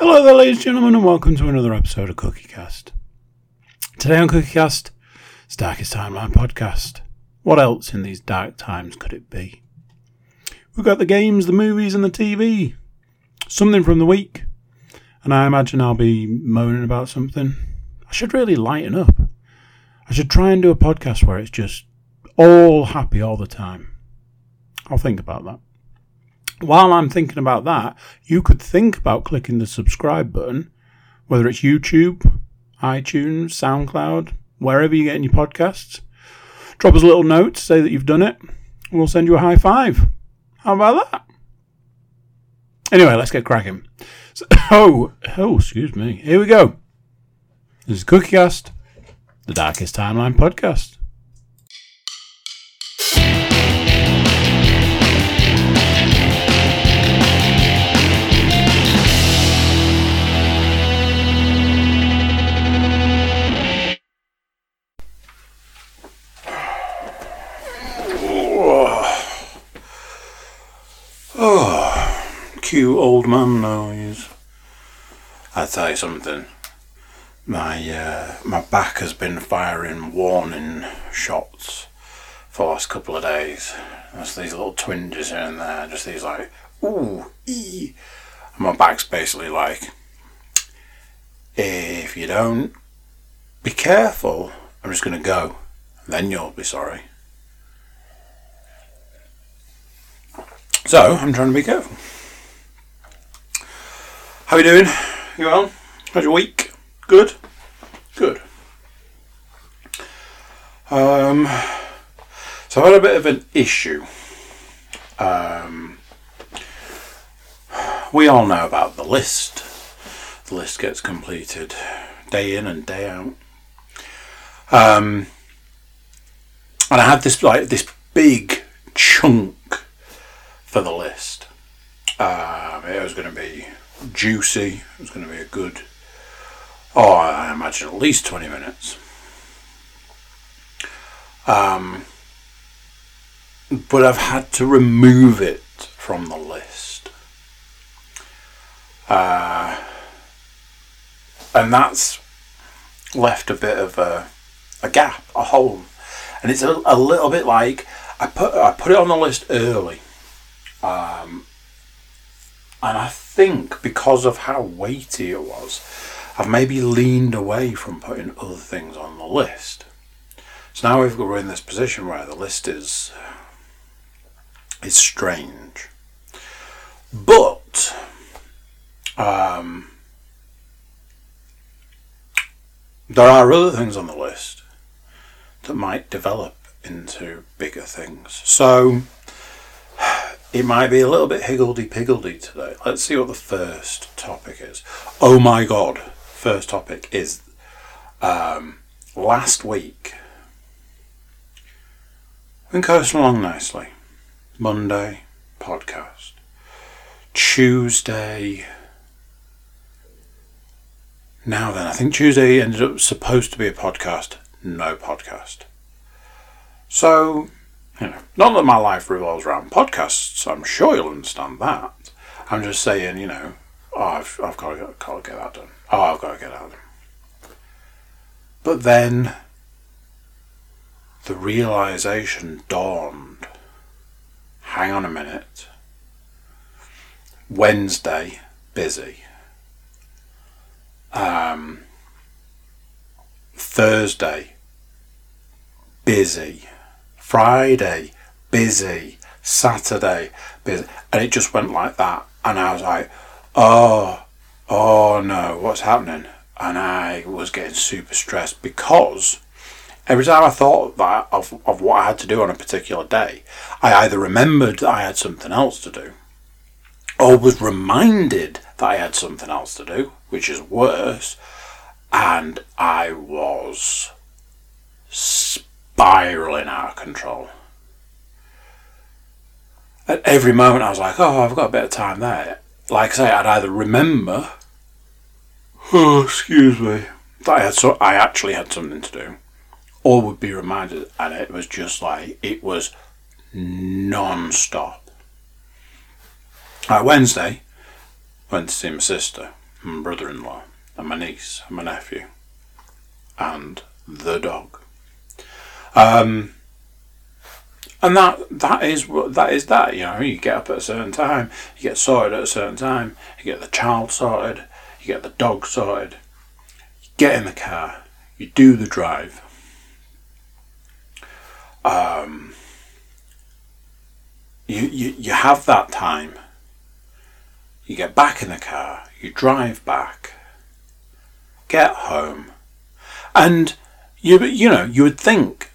Hello there, ladies and gentlemen, and welcome to another episode of CookieCast. Today on CookieCast, it's Darkest Timeline podcast. What else in these dark times could it be? We've got the games, the movies, and the TV. Something from the week. And I imagine I'll be moaning about something. I should really lighten up. I should try and do a podcast where it's just all happy all the time. I'll think about that. While I'm thinking about that, you could think about clicking the subscribe button, whether it's YouTube, iTunes, SoundCloud, wherever you get in your podcasts. Drop us a little note say that you've done it, and we'll send you a high five. How about that? Anyway, let's get cracking. So, oh, oh, excuse me. Here we go. This is CookieCast, the Darkest Timeline podcast. Cute old man noise. I tell you something. My uh, my back has been firing warning shots for the last couple of days. There's these little twinges here and there, just these like ooh ee. And my back's basically like, if you don't be careful, I'm just gonna go. Then you'll be sorry. So I'm trying to be careful. How you doing? You well? How's your week? Good? Good. Um, so I had a bit of an issue. Um, we all know about the list. The list gets completed day in and day out. Um, and I had this like this big chunk for the list. Um, it was going to be juicy. It's going to be a good, oh, I imagine at least 20 minutes. Um, but I've had to remove it from the list. Uh, and that's left a bit of a, a gap, a hole. And it's a, a little bit like I put I put it on the list early. Um, and I think because of how weighty it was, I've maybe leaned away from putting other things on the list. So now we've got we're in this position where the list is is strange, but um, there are other things on the list that might develop into bigger things. So it might be a little bit higgledy-piggledy today. Let's see what the first topic is. Oh my god, first topic is um, last week. Been coasting along nicely. Monday, podcast. Tuesday. Now then, I think Tuesday ended up supposed to be a podcast. No podcast. So you know, not that my life revolves around podcasts. I'm sure you'll understand that. I'm just saying, you know, oh, I've, I've got, to get, got to get that done. Oh, I've got to get that done. But then the realization dawned hang on a minute. Wednesday, busy. Um, Thursday, busy. Friday, busy. Saturday, busy. And it just went like that. And I was like, oh, oh no, what's happening? And I was getting super stressed because every time I thought that of, of what I had to do on a particular day, I either remembered that I had something else to do or was reminded that I had something else to do, which is worse, and I was spiraling out of control. At every moment, I was like, oh, I've got a bit of time there. Like I say, I'd either remember, oh, excuse me, that I, had so, I actually had something to do, or would be reminded, and it was just like, it was non stop. Like Wednesday, went to see my sister. my brother in law, and my niece, and my nephew, and the dog. Um, and that that is what that is that you know you get up at a certain time you get sorted at a certain time you get the child sorted you get the dog sorted you get in the car you do the drive. Um, you, you you have that time. You get back in the car you drive back get home. And you you know you would think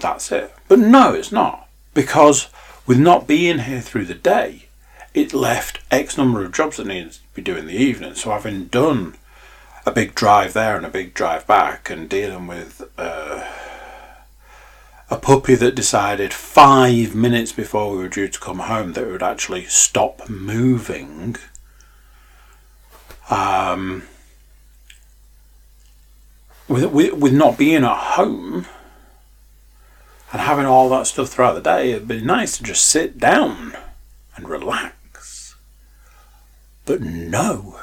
that's it but no, it's not. Because with not being here through the day, it left X number of jobs that needed to be doing in the evening. So having done a big drive there and a big drive back and dealing with uh, a puppy that decided five minutes before we were due to come home that it would actually stop moving. Um, with, with, with not being at home, and having all that stuff throughout the day, it'd be nice to just sit down and relax. But no.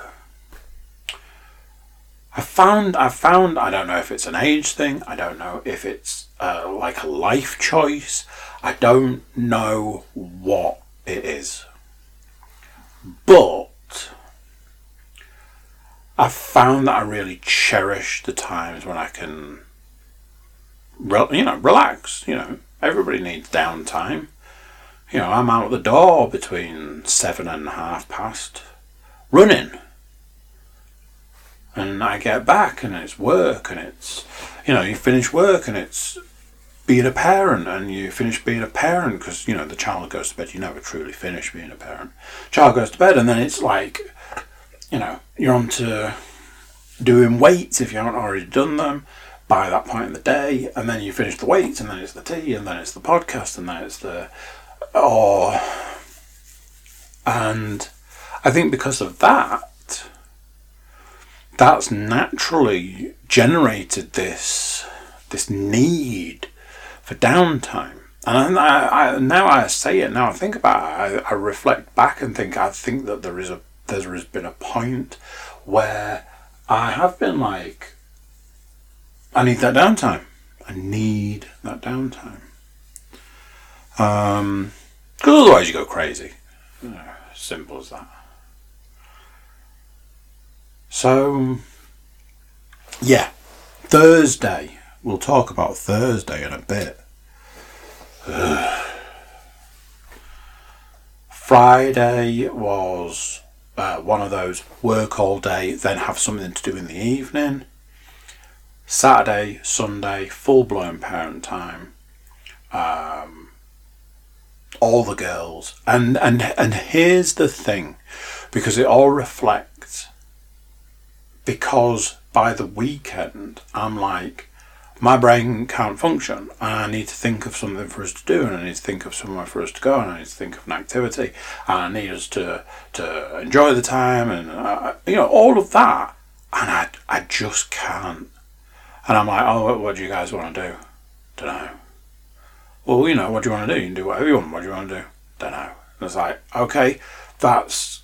I found, I found, I don't know if it's an age thing, I don't know if it's uh, like a life choice, I don't know what it is. But I found that I really cherish the times when I can you know, relax. You know, everybody needs downtime. You know, I'm out the door between seven and half past, running. And I get back and it's work and it's, you know, you finish work and it's being a parent and you finish being a parent because, you know, the child goes to bed. You never truly finish being a parent. Child goes to bed and then it's like, you know, you're on to doing weights if you haven't already done them by that point in the day, and then you finish the weights, and then it's the tea, and then it's the podcast, and then it's the oh, and I think because of that, that's naturally generated this this need for downtime. And I, I, now I say it, now I think about it, I, I reflect back and think I think that there is a there has been a point where I have been like I need that downtime. I need that downtime. Um, because otherwise you go crazy. simple as that. So, yeah, Thursday. We'll talk about Thursday in a bit. Friday was uh, one of those work all day, then have something to do in the evening. Saturday, Sunday, full blown parent time. Um, all the girls, and and and here's the thing, because it all reflects. Because by the weekend, I'm like, my brain can't function, I need to think of something for us to do, and I need to think of somewhere for us to go, and I need to think of an activity, and I need us to to enjoy the time, and uh, you know all of that, and I I just can't and I'm like, oh, what, do you guys want to do? Don't know. Well, you know, what do you want to do? You can do whatever you want. What do you want to do? Don't know. And it's like, okay, that's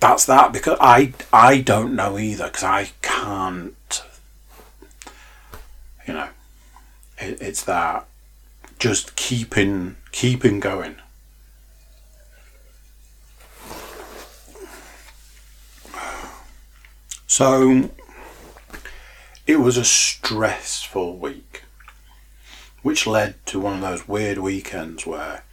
that's that because I I don't know either because I can't. You know, it, it's that just keeping keeping going. So it was a stressful week, which led to one of those weird weekends where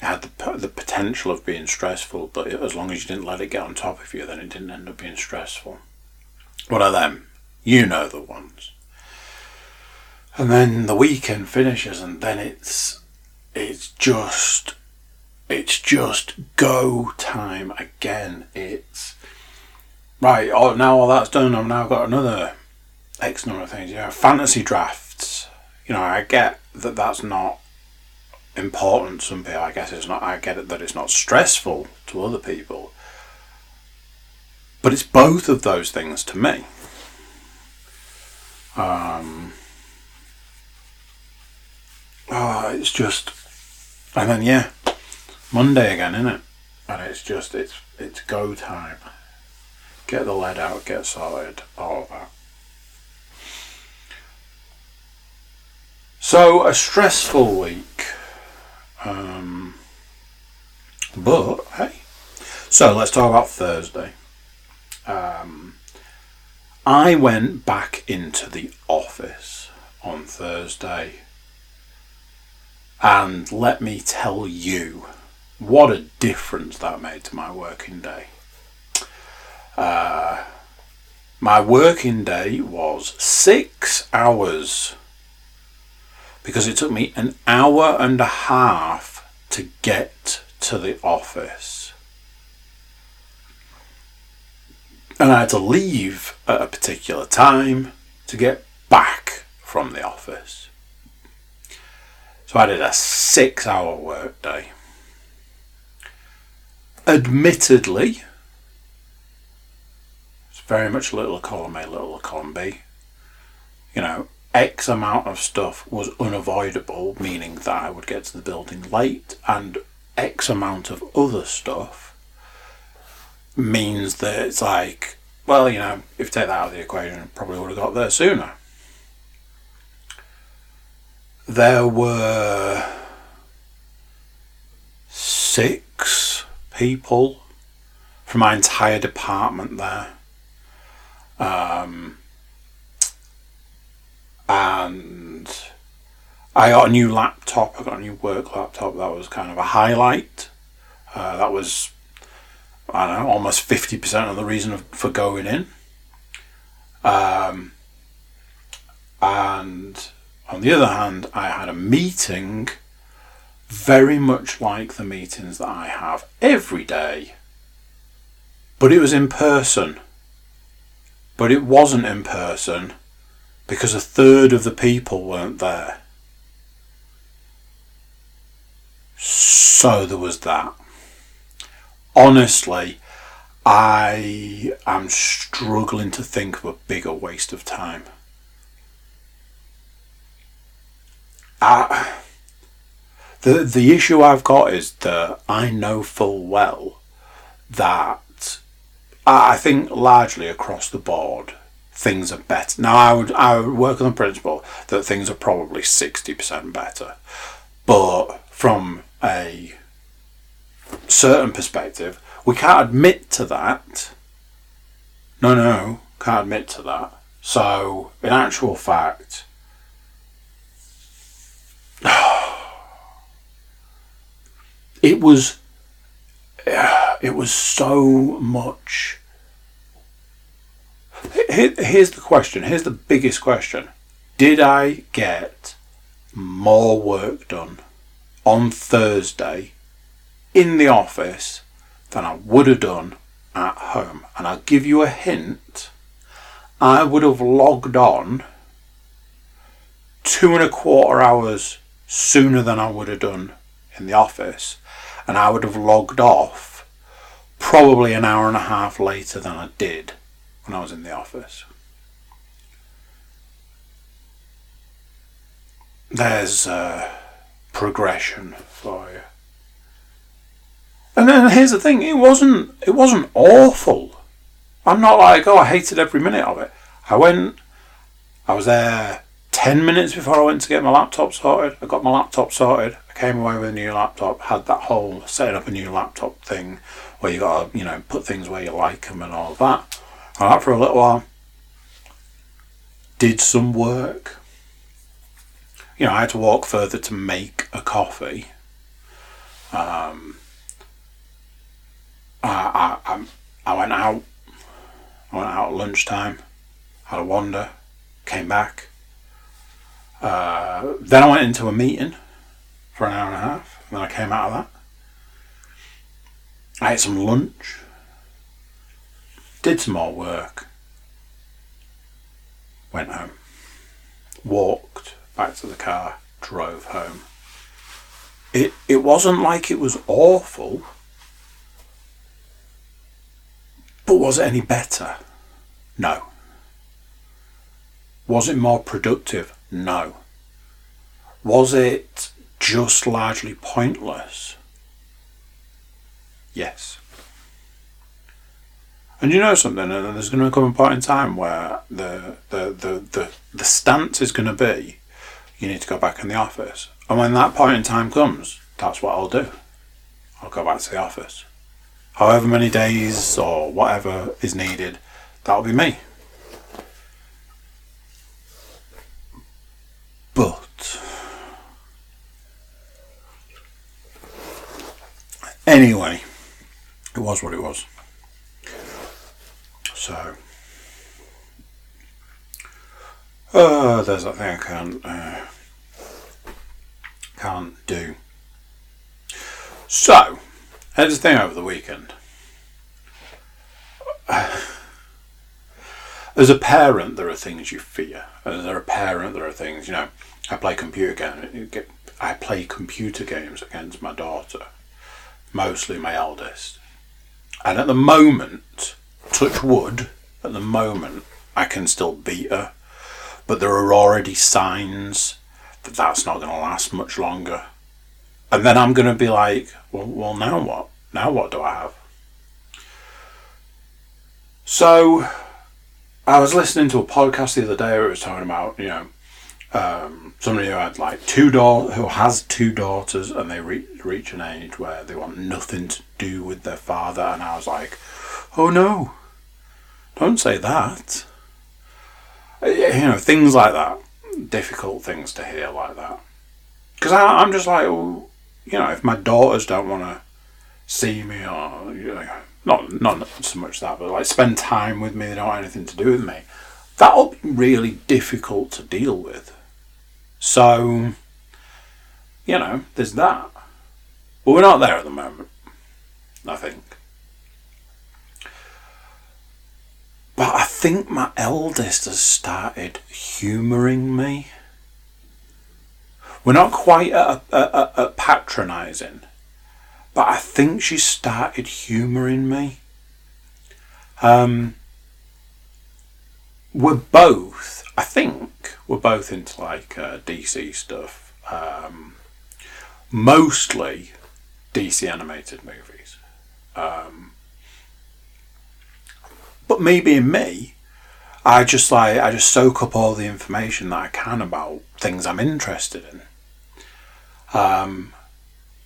it had the, the potential of being stressful, but as long as you didn't let it get on top of you, then it didn't end up being stressful. What are them? You know the ones. And then the weekend finishes, and then it's it's just it's just go time again. It's right. Oh, now all that's done. I've now got another X number of things. Yeah, fantasy drafts. You know, I get that that's not important. Some people, I guess, it's not. I get it that it's not stressful to other people, but it's both of those things to me. Um. Oh, it's just, and then yeah, Monday again, isn't it? And it's just it's it's go time. get the lead out, get sorted, all of that. So, a stressful week. Um, but, hey. So, let's talk about Thursday. Um, I went back into the office on Thursday. And let me tell you what a difference that made to my working day. Uh, my working day was six hours because it took me an hour and a half to get to the office. And I had to leave at a particular time to get back from the office. So I did a six hour workday. Admittedly, it's very much little column A, little column B. You know, X amount of stuff was unavoidable, meaning that I would get to the building late, and X amount of other stuff means that it's like, well, you know, if you take that out of the equation, I probably would have got there sooner. There were six people from my entire department there. Um, and I got a new laptop. I got a new work laptop. That was kind of a highlight. Uh, that was, I don't know, almost fifty percent of the reason for going in. Um, and on the other hand, I had a meeting, very much like the meetings that I have every day, but it was in person. But it wasn't in person because a third of the people weren't there. So there was that. Honestly, I am struggling to think of a bigger waste of time. I, the the issue I've got is that I know full well that I think largely across the board things are better. Now, I would I would work on the principle that things are probably sixty percent better, but from a certain perspective, we can't admit to that. No, no, can't admit to that. So, in actual fact, it was it was so much here's the question. Here's the biggest question. Did I get more work done on Thursday in the office than I would have done at home? And I'll give you a hint. I would have logged on two and a quarter hours sooner than I would have done in the office. And I would have logged off probably an hour and a half later than I did when I was in the office. There's uh, progression for you. And then here's the thing: it wasn't it wasn't awful. I'm not like oh I hated every minute of it. I went, I was there ten minutes before I went to get my laptop sorted. I got my laptop sorted. I came away with a new laptop. Had that whole setting up a new laptop thing where you got to you know put things where you like them and all that. Alright, for a little while. Did some work. You know, I had to walk further to make a coffee. Um, I, I, I went out. I went out at lunchtime. Had a wander. Came back. Uh, then I went into a meeting for an hour and a half. And then I came out of that. I ate some lunch did some more work, went home, walked back to the car, drove home. It it wasn't like it was awful, but was it any better? No. Was it more productive? No. Was it just largely pointless? Yes. And you know something, and there's going to come a point in time where the the the the, the stance is going to be, you need to go back in the office. And when that point in time comes, that's what I'll do. I'll go back to the office. However many days or whatever is needed, that'll be me. But anyway, it was what it was. So, uh, there's that thing I can't uh, can't do. So, here's the thing over the weekend. As a parent, there are things you fear. As a parent, there are things you know. I play computer games. I play computer games against my daughter, mostly my eldest, and at the moment touch wood, at the moment, I can still beat her. But there are already signs that that's not going to last much longer. And then I'm going to be like, well, well, now what? Now what do I have? So, I was listening to a podcast the other day where it was talking about, you know, um, somebody who had like two daughters, who has two daughters, and they re- reach an age where they want nothing to do with their father. And I was like, oh no, don't say that. You know, things like that. Difficult things to hear like that. Because I'm just like, you know, if my daughters don't want to see me or, you know, not, not so much that, but like spend time with me, they don't want anything to do with me, that'll be really difficult to deal with. So, you know, there's that. But we're not there at the moment, I think. But I think my eldest has started humouring me. We're not quite at, at, at patronising, but I think she started humouring me. Um, we're both, I think, we're both into like uh, DC stuff. Um, mostly DC animated movies. Um, but me being me, I just like I just soak up all the information that I can about things I'm interested in. Um,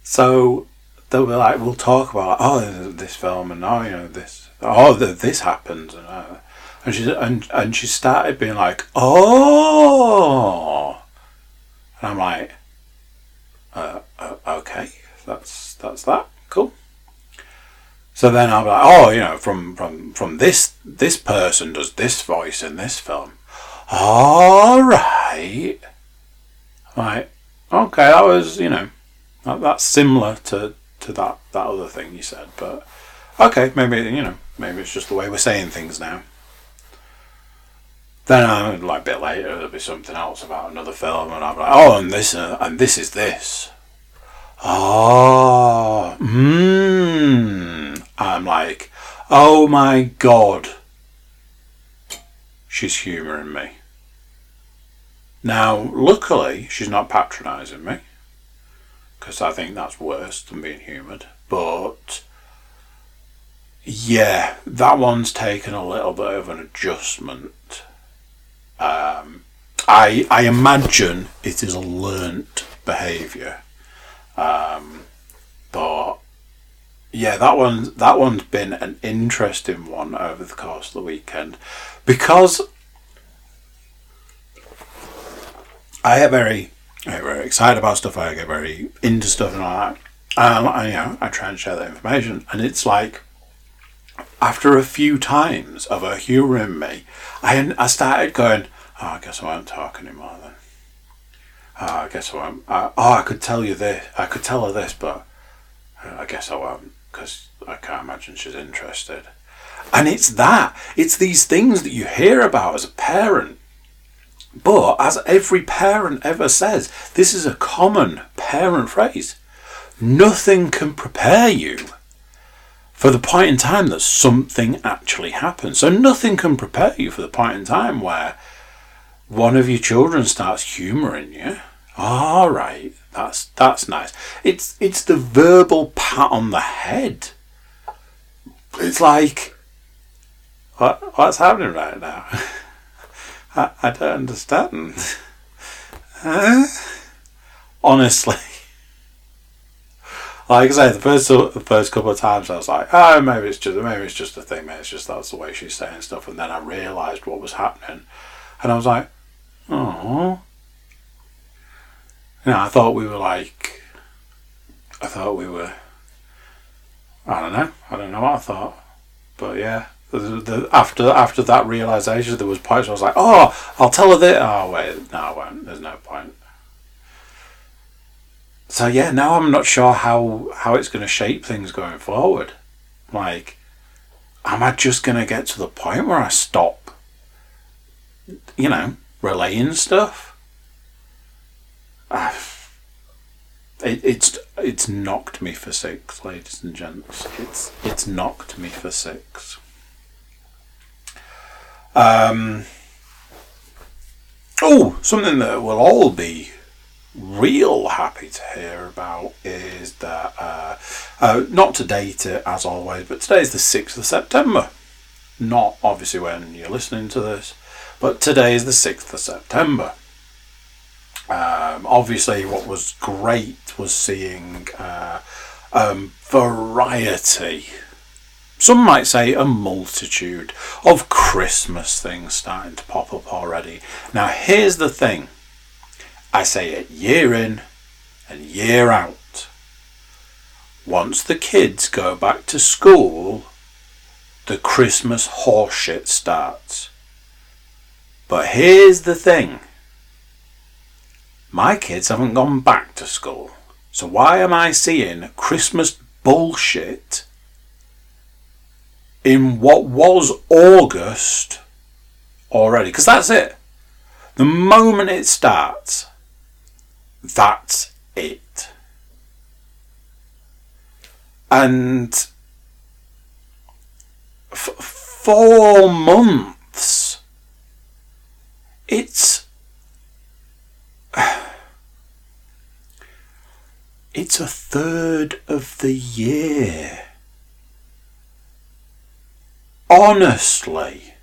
so they'll be like, we'll talk about oh this film and oh you know this oh this happens and uh, and she and and she started being like oh, and I'm like, uh, uh, okay, that's that's that. So then be like, oh, you know, from from from this this person does this voice in this film. All right, right, okay, that was you know, that, that's similar to to that that other thing you said, but okay, maybe you know, maybe it's just the way we're saying things now. Then I like a bit later there'll be something else about another film, and I'm like, oh, and this uh, and this is this. Oh, hmm. I'm like, oh my god, she's humouring me. Now, luckily, she's not patronising me, because I think that's worse than being humoured. But yeah, that one's taken a little bit of an adjustment. Um, I I imagine it is a learnt behaviour, um, but yeah, that one that one's been an interesting one over the course of the weekend because I get very, I get very excited about stuff. I get very into stuff and all that. And I, you know, I try and share that information, and it's like after a few times of her humouring me, I I started going, oh, I guess I won't talk anymore then. Oh, I guess I won't. Uh, oh, I could tell you this. I could tell her this, but I guess I won't because I can't imagine she's interested. And it's that. It's these things that you hear about as a parent. But as every parent ever says, this is a common parent phrase. Nothing can prepare you for the point in time that something actually happens. So nothing can prepare you for the point in time where one of your children starts humouring you. All right, that's that's nice. It's it's the verbal pat on the head. It's like what, what's happening right now? I, I don't understand. Honestly. Like I say, the first the first couple of times I was like, oh, maybe it's just maybe it's just a thing, maybe it's just that's the way she's saying stuff. And then I realised what was happening, and I was like, oh. Know, I thought we were like, I thought we were. I don't know. I don't know what I thought, but yeah. The, the, after after that realization, there was points I was like, "Oh, I'll tell her this." Oh wait, no, I won't. There's no point. So yeah, now I'm not sure how how it's going to shape things going forward. Like, am I just going to get to the point where I stop? You know, relaying stuff. It, it's it's knocked me for six, ladies and gents. It's it's knocked me for six. Um, oh, something that we'll all be real happy to hear about is that, uh, uh, not to date it as always, but today is the 6th of September. Not obviously when you're listening to this, but today is the 6th of September. Um, obviously, what was great was seeing uh, um, variety some might say a multitude of Christmas things starting to pop up already. Now, here's the thing I say it year in and year out. Once the kids go back to school, the Christmas horseshit starts. But here's the thing my kids haven't gone back to school. So why am I seeing Christmas bullshit in what was August already. Because that's it. The moment it starts, that's it. And f- four months, it's. It's a third of the year honestly,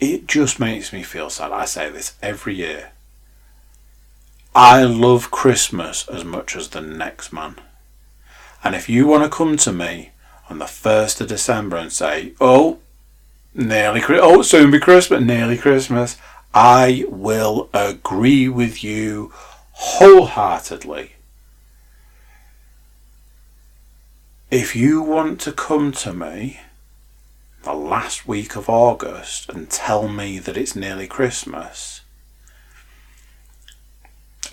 it just makes me feel sad. I say this every year. I love Christmas as much as the next man. And if you want to come to me on the 1st of December and say, oh, nearly, oh, soon be Christmas, nearly Christmas, I will agree with you wholeheartedly. if you want to come to me the last week of August and tell me that it's nearly Christmas,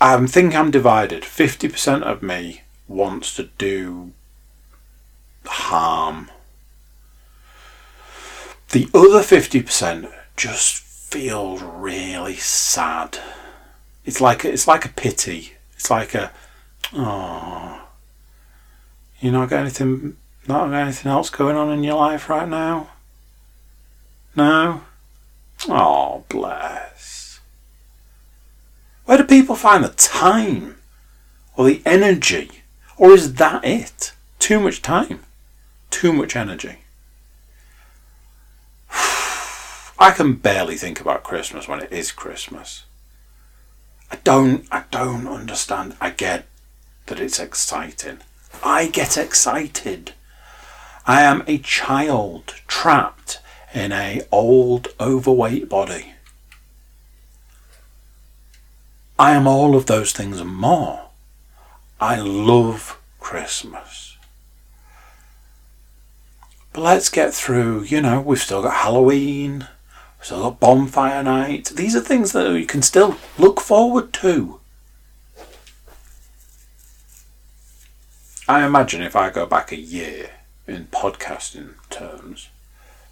I think I'm divided. 50% of me wants to do harm. The other 50% just feels really sad. It's like a, it's like a pity. It's like a oh you not got anything, not got anything else going on in your life right now? No? Oh, bless. Where do people find the time? Or the energy? Or is that it? Too much time? Too much energy? I can barely think about Christmas when it is Christmas. I don't I don't understand. I get that it's exciting. I get excited. I am a child trapped in a old overweight body. I am all of those things and more. I love Christmas. But let's get through, you know, we've still got Halloween, got bonfire night. These are things that you can still look forward to. I imagine if I go back a year in podcasting terms,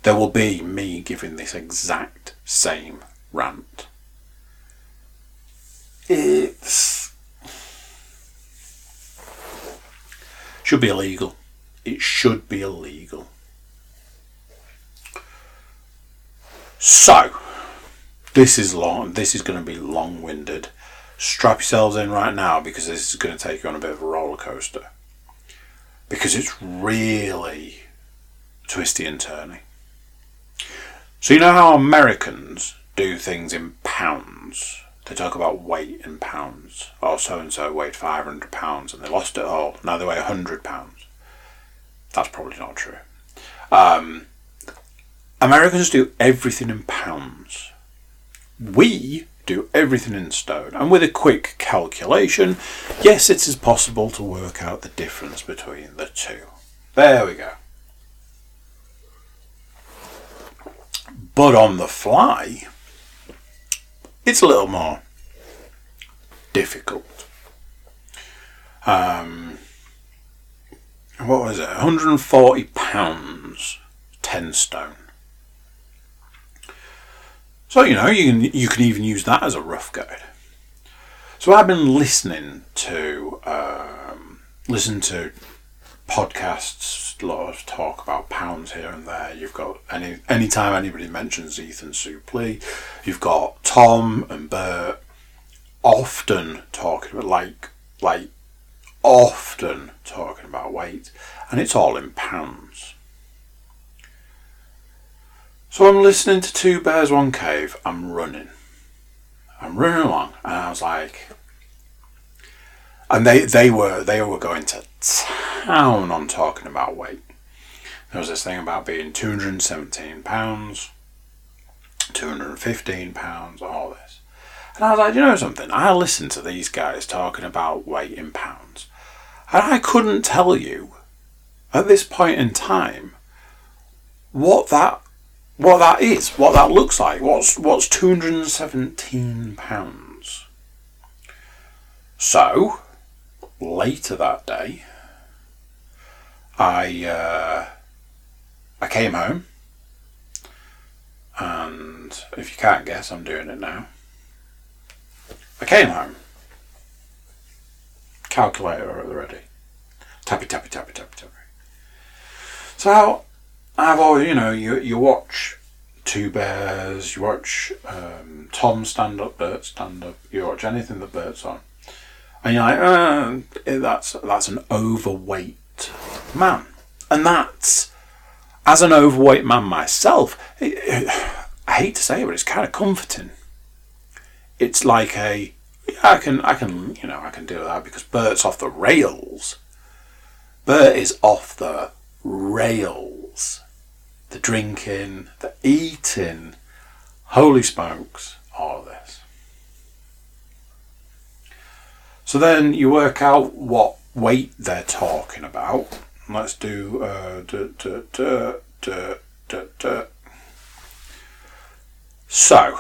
there will be me giving this exact same rant. It's. Should be illegal. It should be illegal. So, this is long. This is going to be long-winded. Strap yourselves in right now because this is going to take you on a bit of a roller coaster because it's really twisty and turny. So you know how Americans do things in pounds? They talk about weight in pounds. Oh, so and so weighed 500 pounds and they lost it all. Now they weigh 100 pounds. That's probably not true. Um, Americans do everything in pounds. We do everything in stone. And with a quick calculation, yes, it is possible to work out the difference between the two. There we go. But on the fly, it's a little more difficult. Um, what was it? 140 pounds, 10 stone. So you know you can you can even use that as a rough guide. So I've been listening to um, listen to podcasts, a lot of talk about pounds here and there. You've got any anytime anybody mentions Ethan Suplee, you've got Tom and Bert often talking about like like often talking about weight, and it's all in pounds. So I'm listening to Two Bears One Cave. I'm running. I'm running along, and I was like, and they they were they were going to town on talking about weight. There was this thing about being 217 pounds, 215 pounds, all this. And I was like, you know something? I listened to these guys talking about weight in pounds, and I couldn't tell you at this point in time what that what that is, what that looks like. What's what's 217 pounds? So later that day, I uh, I came home, and if you can't guess, I'm doing it now. I came home. Calculator at the ready. Tappy tappy tappy tappy tappy. So I've always, you know, you you watch Two Bears, you watch um, Tom stand up, Bert stand up, you watch anything that Bert's on, and you're like, uh, that's that's an overweight man, and that's as an overweight man myself. It, it, I hate to say it, but it's kind of comforting. It's like a I can I can you know I can deal with that because Bert's off the rails. Bert is off the rails the drinking, the eating. Holy smokes, all of this. So then you work out what weight they're talking about. Let's do uh. So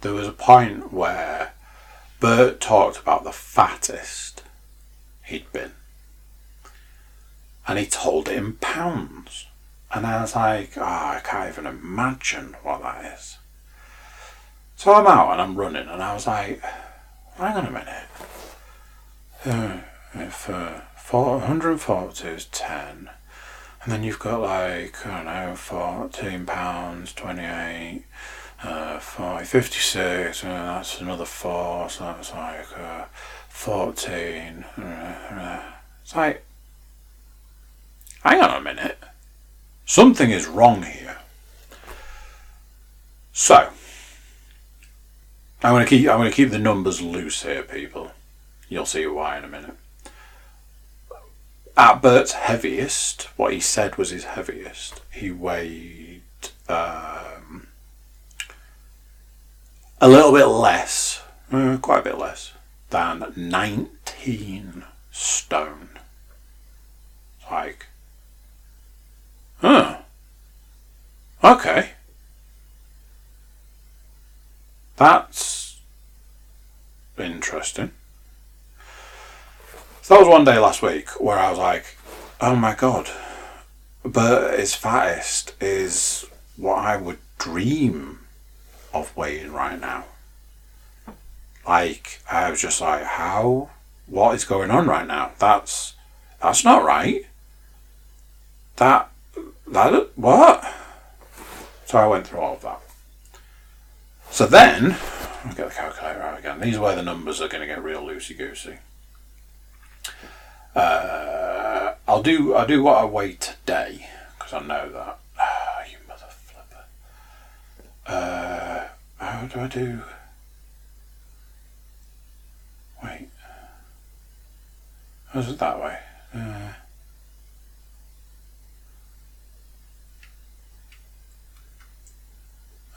there was a point where Bert talked about the fattest he'd been. And he told it in pounds. And I was like, oh, I can't even imagine what that is. So I'm out and I'm running, and I was like, hang on a minute. Uh, if uh, 142 is 10, and then you've got like, I don't know, 14 pounds, 28, uh, 40, 56, and that's another 4, so that's like uh, 14. Uh, uh, it's like, hang on a minute. Something is wrong here. So, I'm going to keep I'm going to keep the numbers loose here, people. You'll see why in a minute. At Bert's heaviest, what he said was his heaviest. He weighed um, a little bit less, uh, quite a bit less than 19 stone. Like Huh. Okay. That's interesting. So that was one day last week where I was like, oh my god, but his fattest is what I would dream of weighing right now. Like, I was just like, how? What is going on right now? That's that's not right. That that what? So I went through all of that. So then, I'll get the calculator out again. These are where the numbers are going to get real loosey goosey. Uh, I'll do I'll do what I weigh today because I know that. Ah, you mother flipper. Uh, how do I do? Wait. How's it that way? Uh,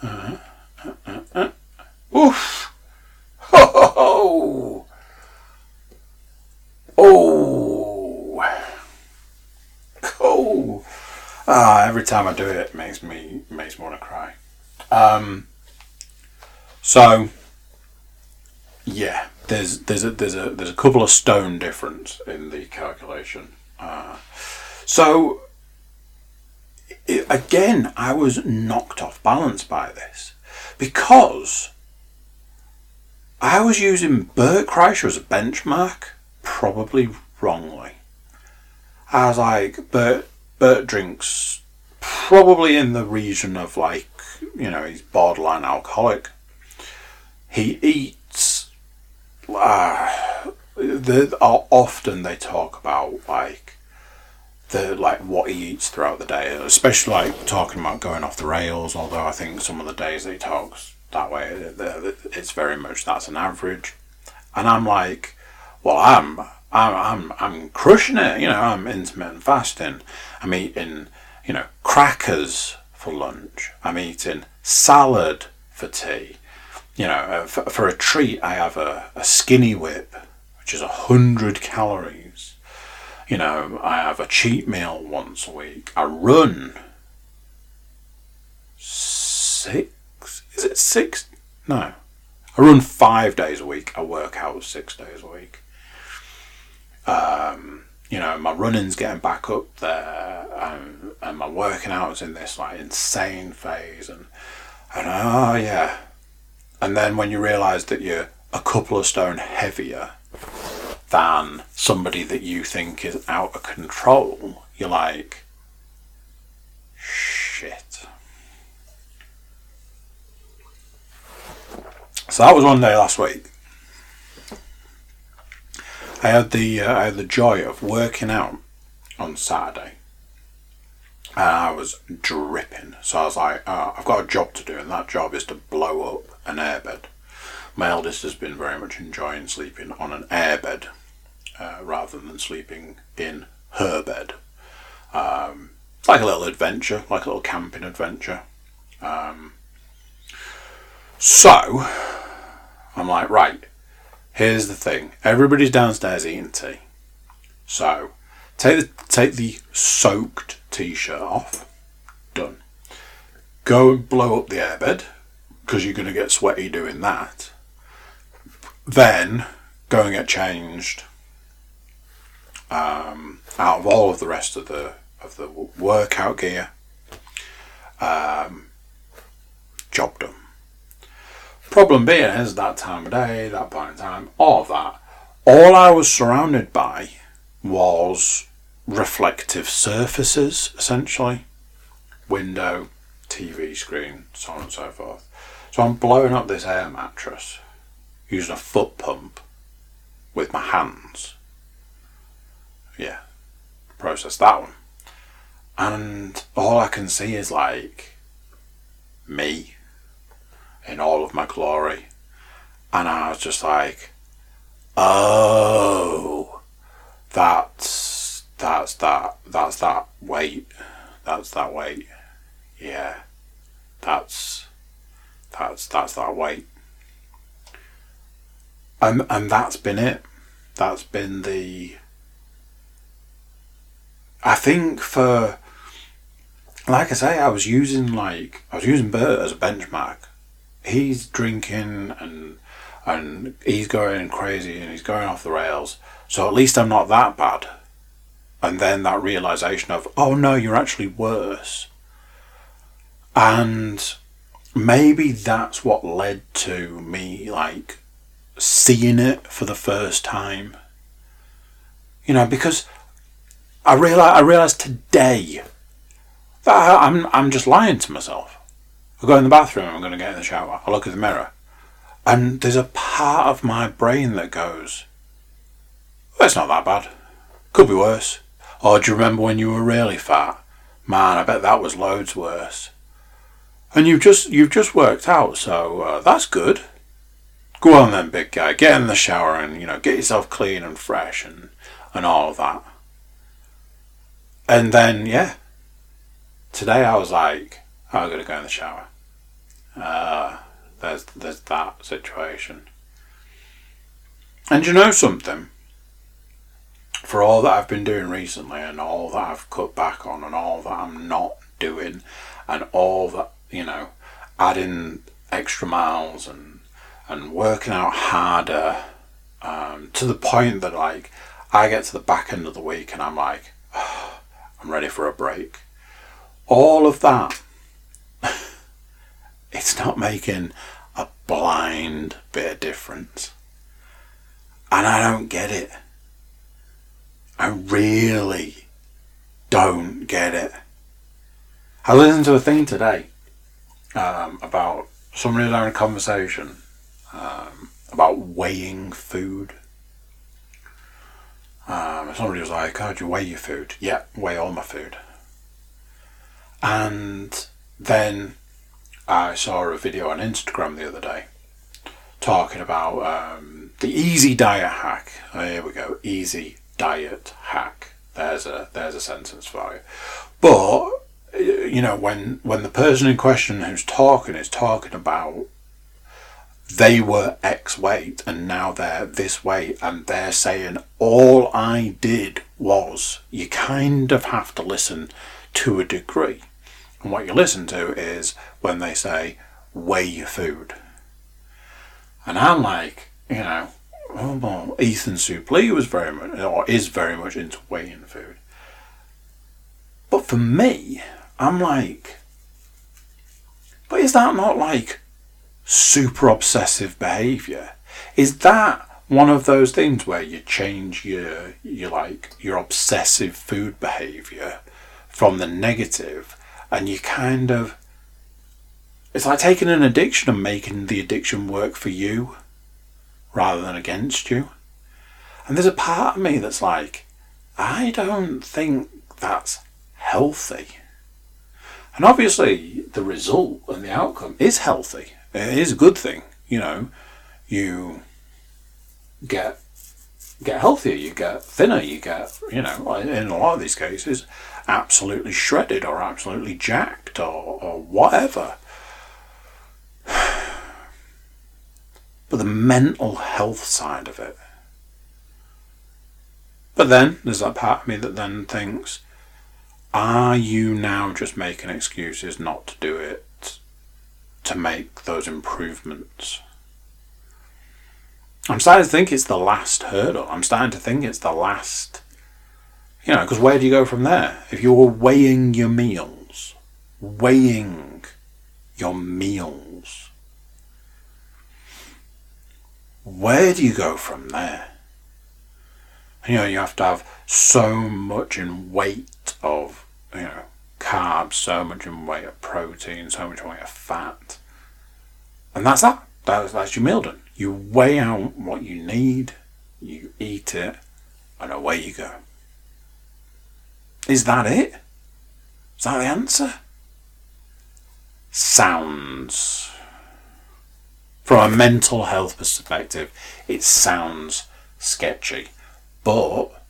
uh, uh, uh. Oof! Ho ho ho! Oh! Oh! Ah, every time I do it, it makes me makes me want to cry. Um. So. Yeah, there's there's a there's a there's a couple of stone difference in the calculation. Uh, so it, again, I was knocked off balance by this because I was using Bert Kreischer as a benchmark, probably wrongly. I was like, Bert, Bert drinks probably in the region of like, you know, he's borderline alcoholic. He eats, uh, the, often they talk about like the like what he eats throughout the day, especially like talking about going off the rails. Although I think some of the days he talks that way, it's very much that's an average. And I'm like, well, I'm I'm I'm I'm crushing it. You know, I'm intermittent fasting. I'm eating, you know, crackers for lunch. I'm eating salad for tea. You know, uh, for, for a treat, I have a, a skinny whip, which is a hundred calories. You know, I have a cheat meal once a week. I run six. Is it six? No, I run five days a week. I work out six days a week. Um, you know, my running's getting back up there, and, and my working out is in this like insane phase, and and oh yeah, and then when you realise that you're a couple of stone heavier than somebody that you think is out of control, you're like, shit. So that was one day last week. I had the uh, I had the joy of working out on Saturday, and I was dripping. So I was like, oh, I've got a job to do, and that job is to blow up an airbed. My eldest has been very much enjoying sleeping on an airbed uh, rather than sleeping in her bed. Um, it's like a little adventure, like a little camping adventure. Um, so I'm like, right, Here's the thing: everybody's downstairs eating tea, so take the take the soaked t-shirt off. Done. Go and blow up the airbed because you're going to get sweaty doing that. Then go and get changed. Um, out of all of the rest of the of the workout gear. Um, job done. Problem being is that time of day, that point in time, all of that. All I was surrounded by was reflective surfaces, essentially. Window, TV screen, so on and so forth. So I'm blowing up this air mattress using a foot pump with my hands. Yeah, process that one. And all I can see is like me in all of my glory. And I was just like, oh, that's, that's that, that's that weight. That's that weight. Yeah. That's, that's, that's that weight. And, and that's been it. That's been the, I think for, like I say, I was using like, I was using Bert as a benchmark he's drinking and and he's going crazy and he's going off the rails. So at least I'm not that bad. And then that realization of, oh no, you're actually worse. And maybe that's what led to me like seeing it for the first time. You know, because I realize I realized today that I'm I'm just lying to myself. I go in the bathroom, I'm going to get in the shower. I look at the mirror, and there's a part of my brain that goes, well, "It's not that bad. Could be worse." Or do you remember when you were really fat? Man, I bet that was loads worse. And you've just you've just worked out, so uh, that's good. Go on then, big guy. Get in the shower and you know get yourself clean and fresh and and all of that. And then yeah, today I was like, oh, I'm gonna go in the shower. Uh, there's there's that situation. And you know something? For all that I've been doing recently and all that I've cut back on and all that I'm not doing and all that, you know, adding extra miles and and working out harder um, to the point that like I get to the back end of the week and I'm like, oh, I'm ready for a break. All of that, it's not making a blind bit of difference. And I don't get it. I really don't get it. I listened to a thing today um, about somebody was having a conversation um, about weighing food. Um, somebody was like, "How do you weigh your food?" Yeah, weigh all my food. And then I saw a video on Instagram the other day talking about um, the easy diet hack. Oh, here we go, easy diet hack. There's a there's a sentence for you. But you know when when the person in question who's talking is talking about they were X weight and now they're this weight, and they're saying all I did was you kind of have to listen to a degree. And what you listen to is when they say, weigh your food. And I'm like, you know, oh, well, Ethan Suplee was very much, or is very much into weighing food. But for me, I'm like, but is that not like super obsessive behavior? Is that one of those things where you change your, your like, your obsessive food behavior from the negative and you kind of it's like taking an addiction and making the addiction work for you rather than against you. And there's a part of me that's like, I don't think that's healthy. And obviously, the result and the outcome is healthy. It is a good thing. You know, you get get healthier, you get thinner, you get, you know, in a lot of these cases, absolutely shredded or absolutely jacked or, or whatever. But the mental health side of it. But then there's that part of me that then thinks, are you now just making excuses not to do it to make those improvements? I'm starting to think it's the last hurdle. I'm starting to think it's the last you know, because where do you go from there? If you're weighing your meals, weighing your meals, where do you go from there? You know, you have to have so much in weight of, you know, carbs, so much in weight of protein, so much in weight of fat. And that's that. That's, that's your meal done. You weigh out what you need, you eat it, and away you go. Is that it? Is that the answer? Sounds. From a mental health perspective, it sounds sketchy, but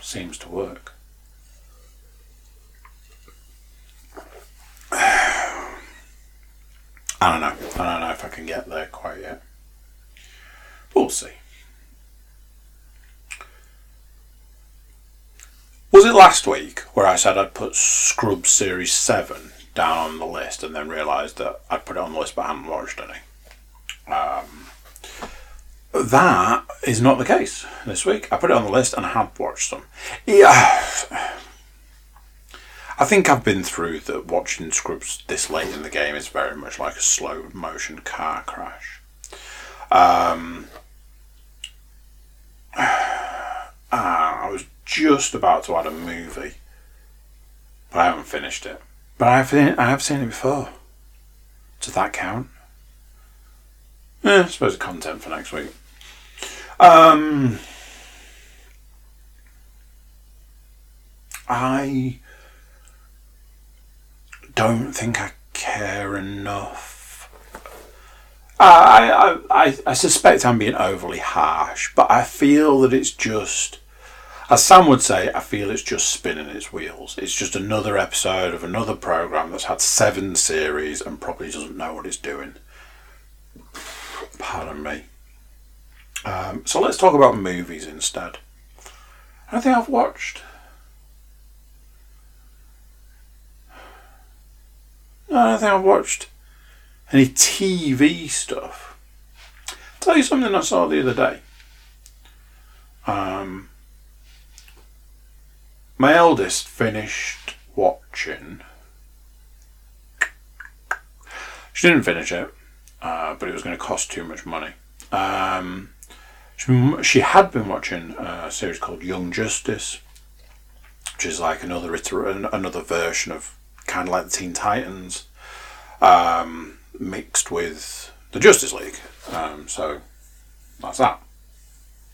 seems to work. I don't know. I don't know if I can get there quite yet. We'll see. Was it last week where I said I'd put Scrubs Series 7 down on the list and then realised that I'd put it on the list but I hadn't watched any? Um, that is not the case this week. I put it on the list and I have watched some. Yeah. I think I've been through that watching Scrubs this late in the game is very much like a slow motion car crash. Um, I was just about to add a movie, but I haven't finished it. But I've seen, I have seen it before. Does that count? Yeah, I suppose content for next week. Um, I don't think I care enough. I, I, I, I suspect I'm being overly harsh, but I feel that it's just, as Sam would say, I feel it's just spinning its wheels. It's just another episode of another program that's had seven series and probably doesn't know what it's doing. Pardon me. Um, so let's talk about movies instead. I think I've watched. No, I don't think I've watched any TV stuff. I'll tell you something I saw the other day. Um, my eldest finished watching. She didn't finish it, uh, but it was going to cost too much money. Um, she, she had been watching a series called Young Justice, which is like another another version of kind of like the Teen Titans. Um, mixed with the Justice League. Um, so that's that.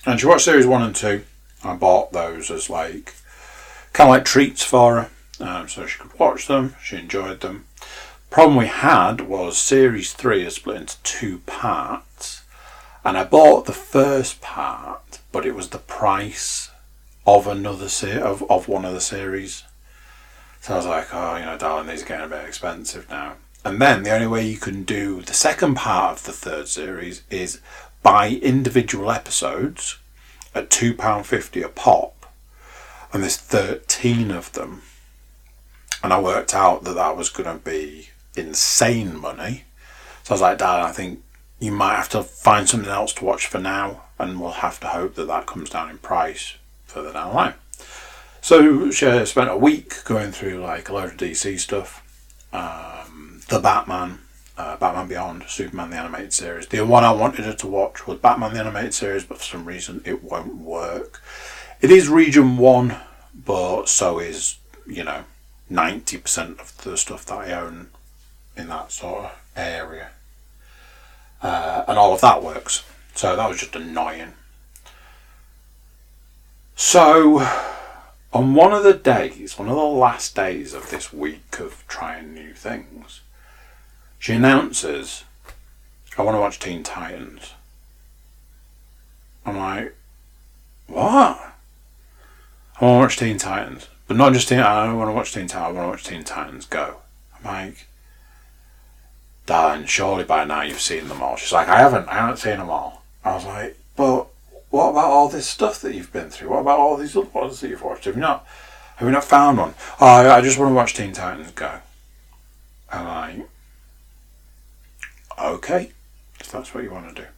And she watched series one and two. I bought those as like kind of like treats for her, um, so she could watch them. She enjoyed them. Problem we had was series three is split into two parts, and I bought the first part, but it was the price of another se- of of one of the series. So I was like, oh, you know, darling, these are getting a bit expensive now. And then the only way you can do the second part of the third series is buy individual episodes at £2.50 a pop. And there's 13 of them. And I worked out that that was going to be insane money. So I was like, Dad, I think you might have to find something else to watch for now. And we'll have to hope that that comes down in price further down the line. So she spent a week going through like a load of DC stuff. Um, the Batman, uh, Batman Beyond, Superman the Animated Series. The one I wanted her to watch was Batman the Animated Series, but for some reason it won't work. It is Region 1, but so is, you know, 90% of the stuff that I own in that sort of area. Uh, and all of that works. So that was just annoying. So, on one of the days, one of the last days of this week of trying new things, she announces, I want to watch Teen Titans. I'm like, what? I want to watch Teen Titans. But not just Teen I don't want to watch Teen Titans, I want to watch Teen Titans Go. I'm like, darling, surely by now you've seen them all. She's like, I haven't, I haven't seen them all. I was like, but what about all this stuff that you've been through? What about all these other ones that you've watched? Have you not, have you not found one? Oh, I, I just want to watch Teen Titans Go. And I'm okay, if that's what you want to do.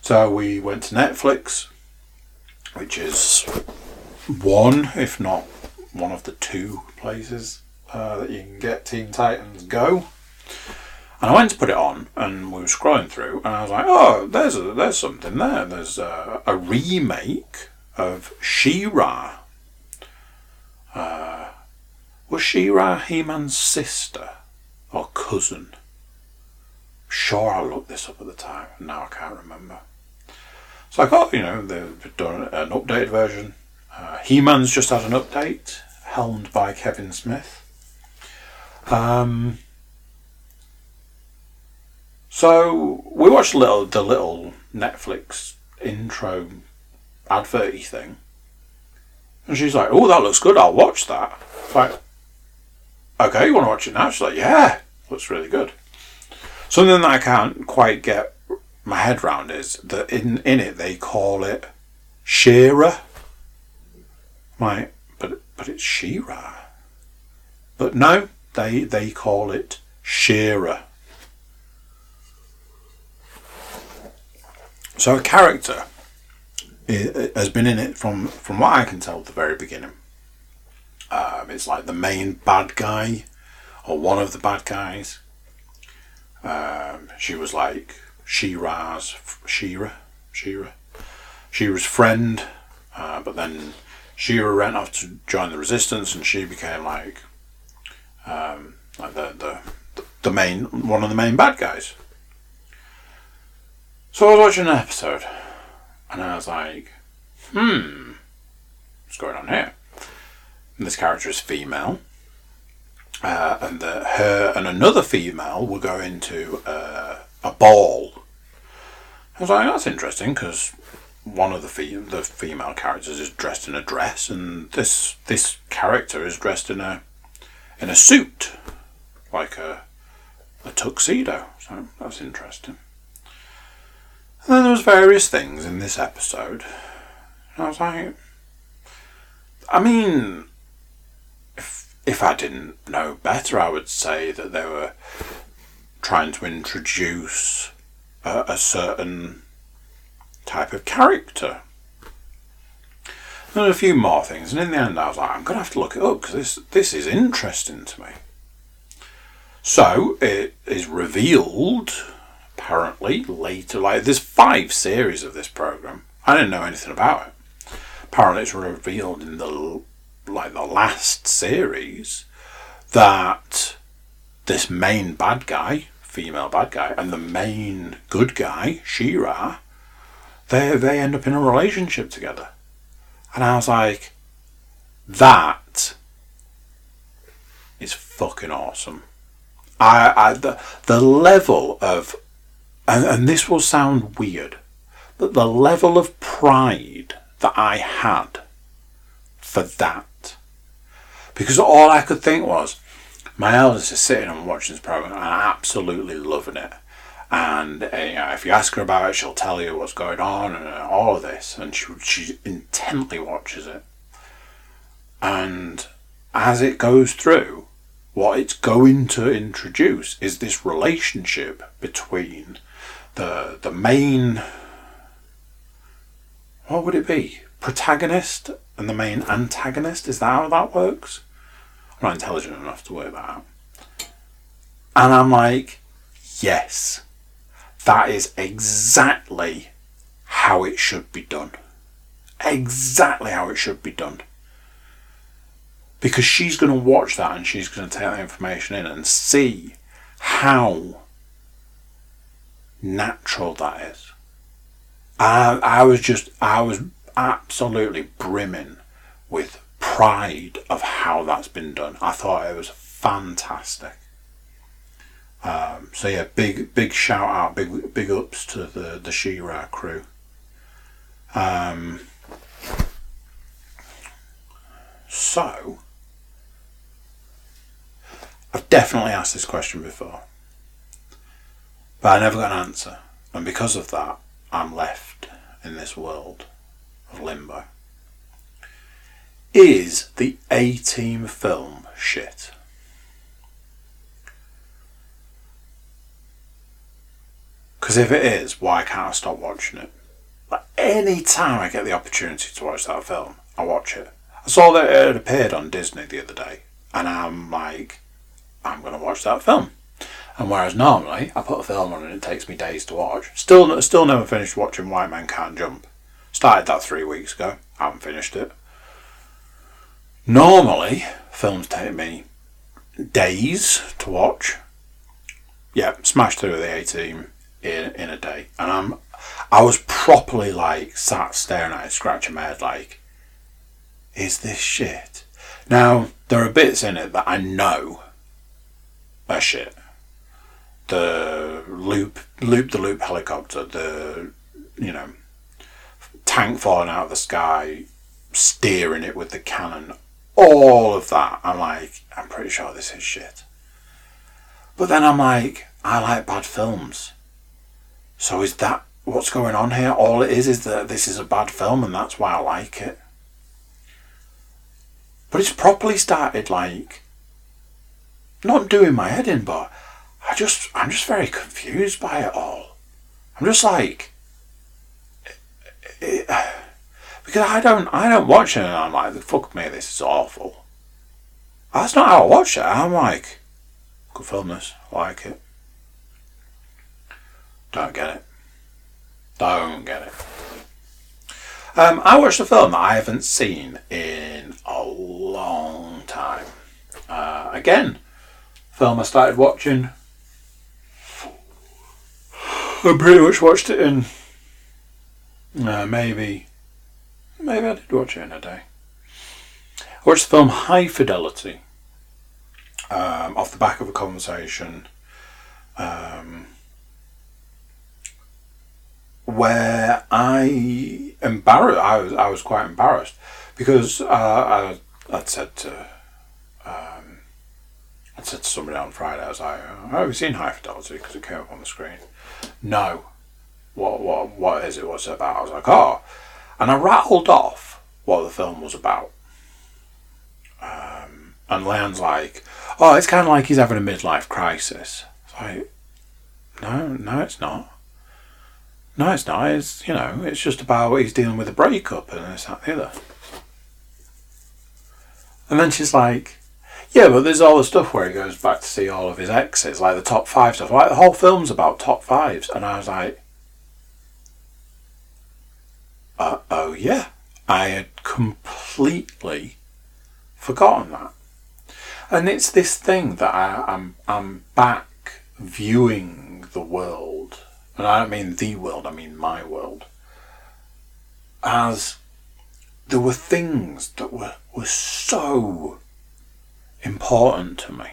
So we went to Netflix, which is one, if not one of the two places uh, that you can get Teen Titans Go. And I went to put it on, and we were scrolling through, and I was like, "Oh, there's a, there's something there. There's a, a remake of She-Ra. Uh, was She-Ra He-Man's sister or cousin? sure I looked this up at the time, and now I can't remember. So I got, you know, they've done an updated version. Uh, He-Man's just had an update, helmed by Kevin Smith. Um, so we watched little the little Netflix intro adverty thing, and she's like, "Oh, that looks good. I'll watch that." Like, okay, you want to watch it now? She's like, "Yeah, looks really good." Something that I can't quite get my head round is that in, in it they call it Shearer. Right, but but it's Shira. But no, they they call it Shearer. So a character has been in it from from what I can tell at the very beginning. Um, it's like the main bad guy or one of the bad guys. Um, she was like She-Ra's She-Ra, She-Ra, friend, uh, but then She-Ra ran off to join the resistance, and she became like, um, like the, the the main one of the main bad guys. So I was watching an episode, and I was like, hmm, what's going on here? And this character is female. uh, and that her and another female were going to uh, a ball. I was like, that's interesting because one of the fe- the female characters is dressed in a dress, and this this character is dressed in a in a suit, like a a tuxedo. So that's interesting. And then there was various things in this episode. And I was like, I mean, if if I didn't know better, I would say that they were trying to introduce a, a certain type of character. And a few more things, and in the end, I was like, I'm going to have to look it up because this this is interesting to me. So it is revealed, apparently later. Like there's five series of this program. I didn't know anything about it. Apparently, it's revealed in the like the last series that this main bad guy, female bad guy, and the main good guy, She-Ra, they they end up in a relationship together. And I was like, that is fucking awesome. I, I the the level of and, and this will sound weird, but the level of pride that I had for that. Because all I could think was, my eldest is sitting and watching this program and absolutely loving it. And uh, you know, if you ask her about it, she'll tell you what's going on and all of this. And she, she intently watches it. And as it goes through, what it's going to introduce is this relationship between the the main what would it be? Protagonist and the main antagonist? Is that how that works? I'm not intelligent enough to work that out. And i'm like yes that is exactly how it should be done. Exactly how it should be done. Because she's going to watch that and she's going to take that information in and see how natural that is. I, I was just, I was absolutely brimming with pride of how that's been done. I thought it was fantastic. Um, so yeah, big big shout out, big big ups to the the She-Ra crew. Um, so I've definitely asked this question before, but I never got an answer, and because of that, I'm left in this world of limbo. Is the A Team film shit? Because if it is, why can't I stop watching it? Like any time I get the opportunity to watch that film, I watch it. I saw that it appeared on Disney the other day, and I'm like, I'm going to watch that film. And whereas normally I put a film on and it takes me days to watch, still still never finished watching White Man Can't Jump. Started that three weeks ago, haven't finished it. Normally, films take me days to watch. Yeah, smashed through the A Team in in a day, and I'm I was properly like sat staring at it, scratching my head, like, is this shit? Now there are bits in it that I know are shit. The loop, loop the loop helicopter, the you know tank falling out of the sky, steering it with the cannon, all of that. I'm like, I'm pretty sure this is shit. But then I'm like, I like bad films. So is that what's going on here? All it is is that this is a bad film and that's why I like it. But it's properly started like not doing my head in, but I just I'm just very confused by it all. I'm just like it, because I don't I don't watch it and I'm like fuck me this is awful. That's not how I watch it. I'm like good film this, like it. Don't get it. Don't get it. Um, I watched a film that I haven't seen in a long time. Uh, again, film I started watching. I pretty much watched it in uh, maybe maybe I did watch it in a day. I watched the film High Fidelity um, off the back of a conversation um, where I embarrassed. I was I was quite embarrassed because uh, I I'd said to um, I'd said to somebody on Friday. I was like, "Oh, "Have you seen High Fidelity?" Because it came up on the screen. No. What what what is it? What's it about? I was like, "Oh," and I rattled off what the film was about. Um, and Leanne's like, "Oh, it's kind of like he's having a midlife crisis." It's like, no, no, it's not. No, it's not. It's you know, it's just about he's dealing with a breakup and this that the other. And then she's like, "Yeah, but there's all the stuff where he goes back to see all of his exes, like the top five stuff. Like the whole film's about top fives, And I was like, uh, "Oh yeah, I had completely forgotten that." And it's this thing that I, I'm I'm back viewing the world, and I don't mean the world, I mean my world, as there were things that were, were so important to me,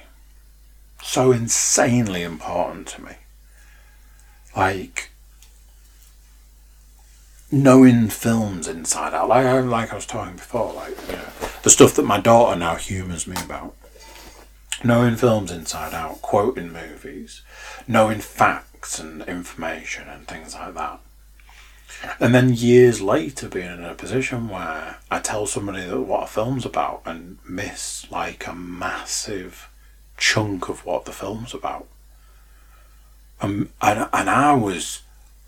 so insanely important to me. Like knowing films inside out, like I, like I was talking before, like you know, the stuff that my daughter now humours me about knowing films inside out, quoting movies, knowing facts and information and things like that. And then years later, being in a position where I tell somebody that what a film's about and miss like a massive chunk of what the film's about. Um, and, and I was,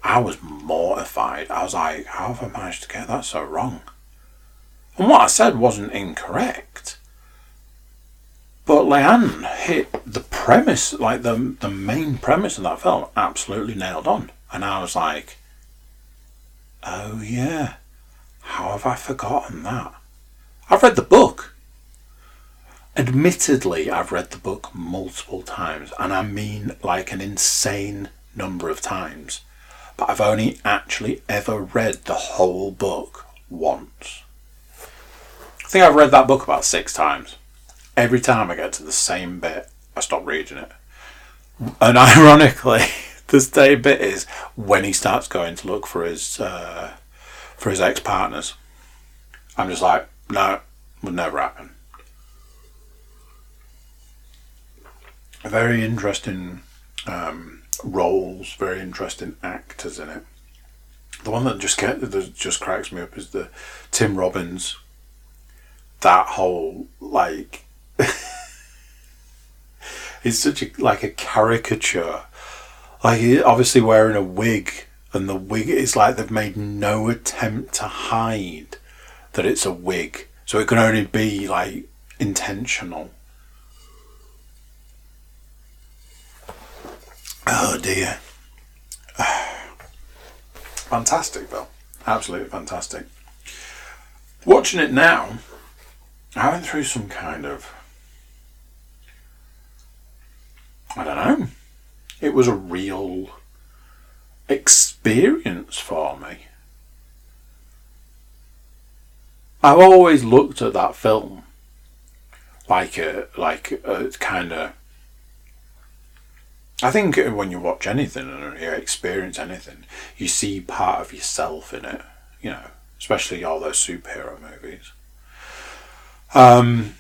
I was mortified. I was like, how have I managed to get that so wrong? And what I said wasn't incorrect but Leanne hit the premise, like the the main premise of that film, absolutely nailed on. And I was like, oh yeah, how have I forgotten that? I've read the book. Admittedly, I've read the book multiple times, and I mean like an insane number of times. But I've only actually ever read the whole book once. I think I've read that book about six times every time I get to the same bit, I stop reading it. And ironically, the same bit is when he starts going to look for his uh, for his ex partners. I'm just like, no, would never happen. Very interesting um, roles, very interesting actors in it. The one that just get that just cracks me up is the Tim Robbins. That whole like He's such a like a caricature. Like obviously wearing a wig, and the wig is like they've made no attempt to hide that it's a wig, so it can only be like intentional. Oh dear. Fantastic, Bill. Absolutely fantastic. Watching it now, I went through some kind of I don't know. It was a real experience for me. I've always looked at that film like a like a kind of. I think when you watch anything and you experience anything, you see part of yourself in it. You know, especially all those superhero movies. Um,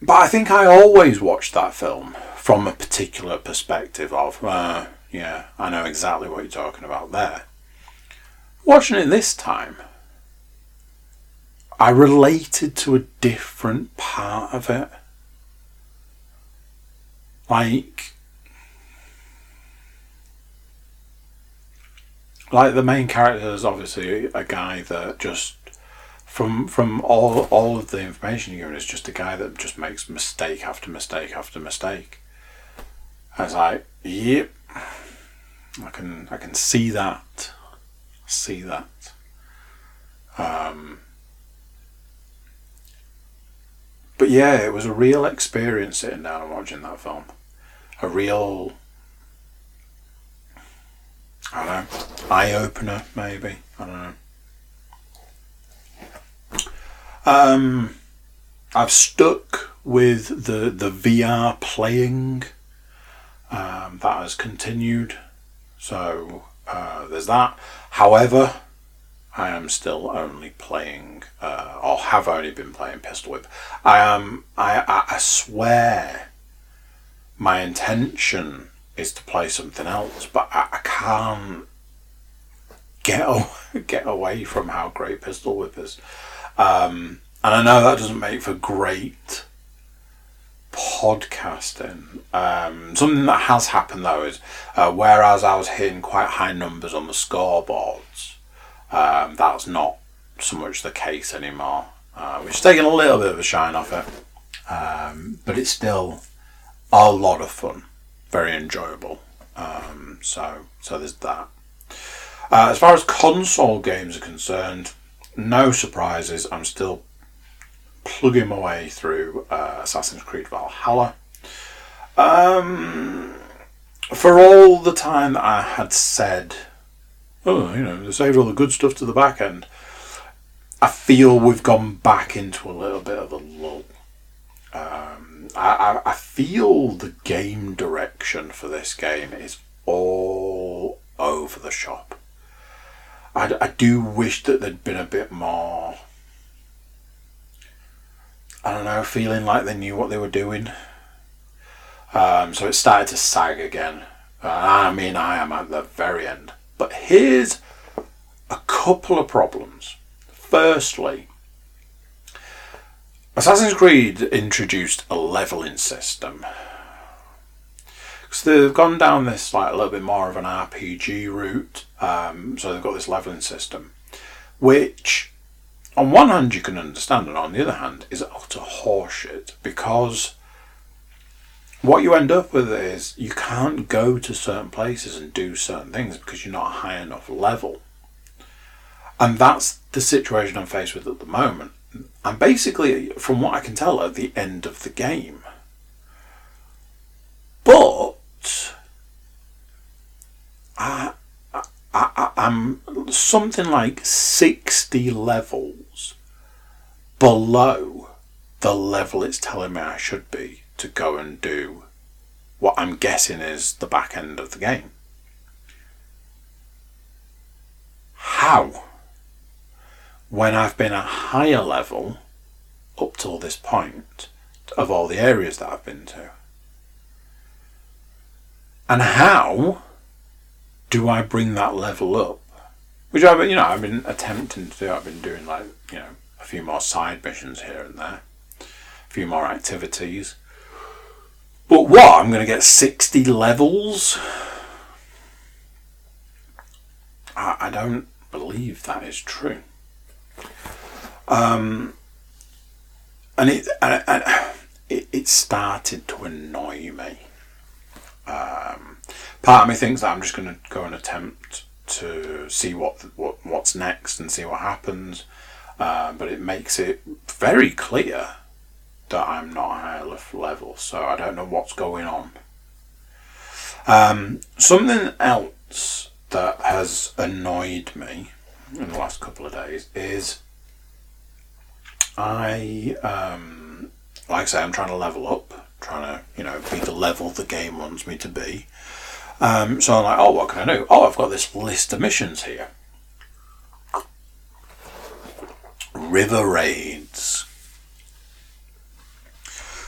but I think I always watched that film from a particular perspective of, uh, yeah, I know exactly what you're talking about there. Watching it this time, I related to a different part of it. Like, like the main character is obviously a guy that just from from all all of the information you're given is just a guy that just makes mistake after mistake after mistake. I was like, yep, I can I can see that, see that. Um, but yeah, it was a real experience sitting down and watching that film. A real, I don't know, eye opener maybe. I don't know. Um, I've stuck with the the VR playing. Um, that has continued, so uh, there's that. However, I am still only playing, uh, or have only been playing Pistol Whip. I am. I, I, swear, my intention is to play something else, but I, I can't get get away from how great Pistol Whip is. Um, and I know that doesn't make for great podcasting. Um, something that has happened though is uh, whereas I was hitting quite high numbers on the scoreboards, um, that's not so much the case anymore, uh, which is taking a little bit of a shine off it. Um, but it's still a lot of fun, very enjoyable. Um, so, so there's that. Uh, as far as console games are concerned, no surprises. I'm still plugging my way through uh, Assassin's Creed Valhalla. Um, for all the time that I had said, oh, you know, they saved all the good stuff to the back end, I feel we've gone back into a little bit of a lull. Um, I, I, I feel the game direction for this game is all over the shop. I, I do wish that there'd been a bit more I don't know, feeling like they knew what they were doing. Um, so it started to sag again. I mean, I am at the very end. But here's a couple of problems. Firstly, Assassin's Creed introduced a leveling system. So they've gone down this like a little bit more of an RPG route. Um, so they've got this leveling system, which on one hand you can understand, and on the other hand is utter horseshit because what you end up with is you can't go to certain places and do certain things because you're not a high enough level. And that's the situation I'm faced with at the moment. I'm basically, from what I can tell, at the end of the game. But I, I, I'm something like 60 levels below the level it's telling me I should be to go and do what I'm guessing is the back end of the game. How? When I've been a higher level up till this point of all the areas that I've been to. And how do I bring that level up? Which I've, you know, I've been attempting to do. I've been doing like, you know, a few more side missions here and there, a few more activities. But what? I'm going to get 60 levels? I, I don't believe that is true. Um, and it, and, and it, it started to annoy me. Um, part of me thinks that I'm just going to go and attempt to see what, what what's next and see what happens. Uh, but it makes it very clear that I'm not high enough level, so I don't know what's going on. Um, something else that has annoyed me in the last couple of days is I, um, like I say, I'm trying to level up, trying to, you know, be the level the game wants me to be. Um, so I'm like, oh, what can I do? Oh, I've got this list of missions here. River Raids.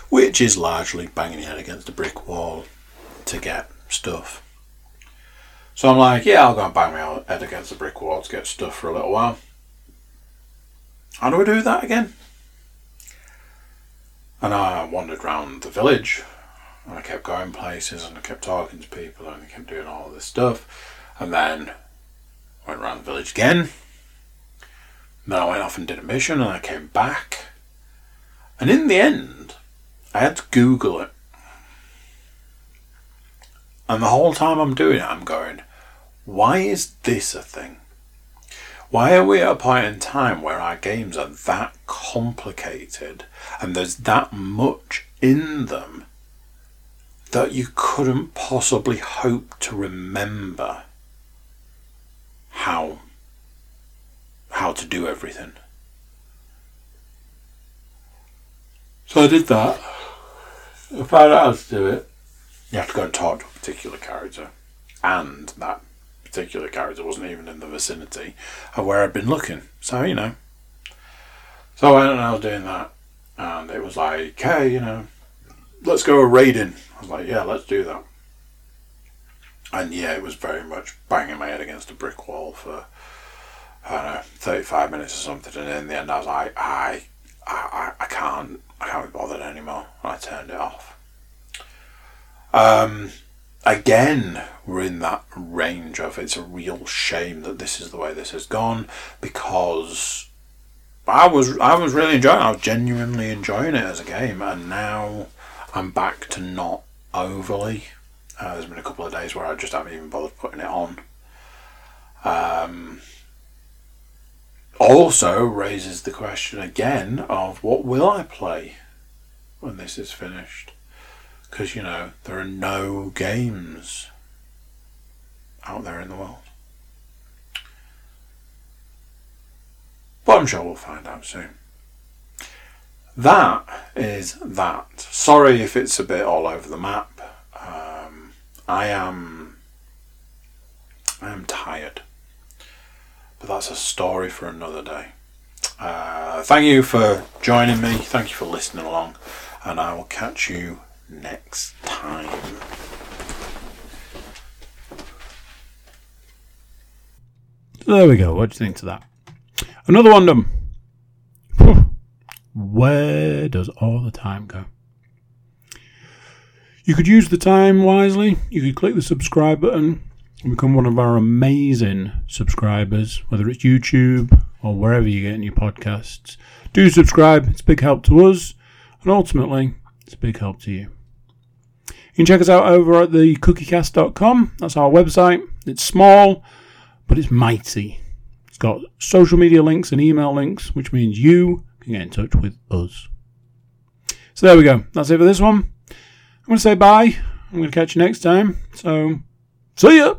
Which is largely banging your head against a brick wall to get stuff. So I'm like, yeah, I'll go and bang my head against the brick wall to get stuff for a little while. How do I do that again? And I wandered round the village and I kept going places and I kept talking to people and I kept doing all this stuff. And then went around the village again. Then I went off and did a mission and I came back. And in the end, I had to Google it. And the whole time I'm doing it, I'm going, why is this a thing? Why are we at a point in time where our games are that complicated and there's that much in them that you couldn't possibly hope to remember how how to do everything. So I did that. I found out how to do it. You have to go and talk to a particular character. And that particular character wasn't even in the vicinity of where I'd been looking. So, you know. So I went and I was doing that. And it was like, hey, you know, let's go raiding. I was like, yeah, let's do that. And yeah, it was very much banging my head against a brick wall for, I don't know, 35 minutes or something. And in the end, I was like, I, I, I can't, I can't be bothered anymore. And I turned it off. Um, again, we're in that range of it's a real shame that this is the way this has gone because I was I was really enjoying it. I was genuinely enjoying it as a game, and now I'm back to not overly. Uh, there's been a couple of days where I just haven't even bothered putting it on. Um, also raises the question again of what will I play when this is finished? Because, you know, there are no games out there in the world. But I'm sure we'll find out soon. That is that. Sorry if it's a bit all over the map. Um, I am. I am tired. But that's a story for another day. Uh, thank you for joining me. Thank you for listening along. And I will catch you next time. There we go. What do you think to that? Another one done. Where does all the time go? You could use the time wisely. You could click the subscribe button and become one of our amazing subscribers, whether it's YouTube or wherever you get your podcasts. Do subscribe, it's a big help to us, and ultimately, it's a big help to you. You can check us out over at the cookiecast.com. That's our website. It's small, but it's mighty. It's got social media links and email links, which means you can get in touch with us. So there we go. That's it for this one. I'm going to say bye. I'm going to catch you next time. So, see ya!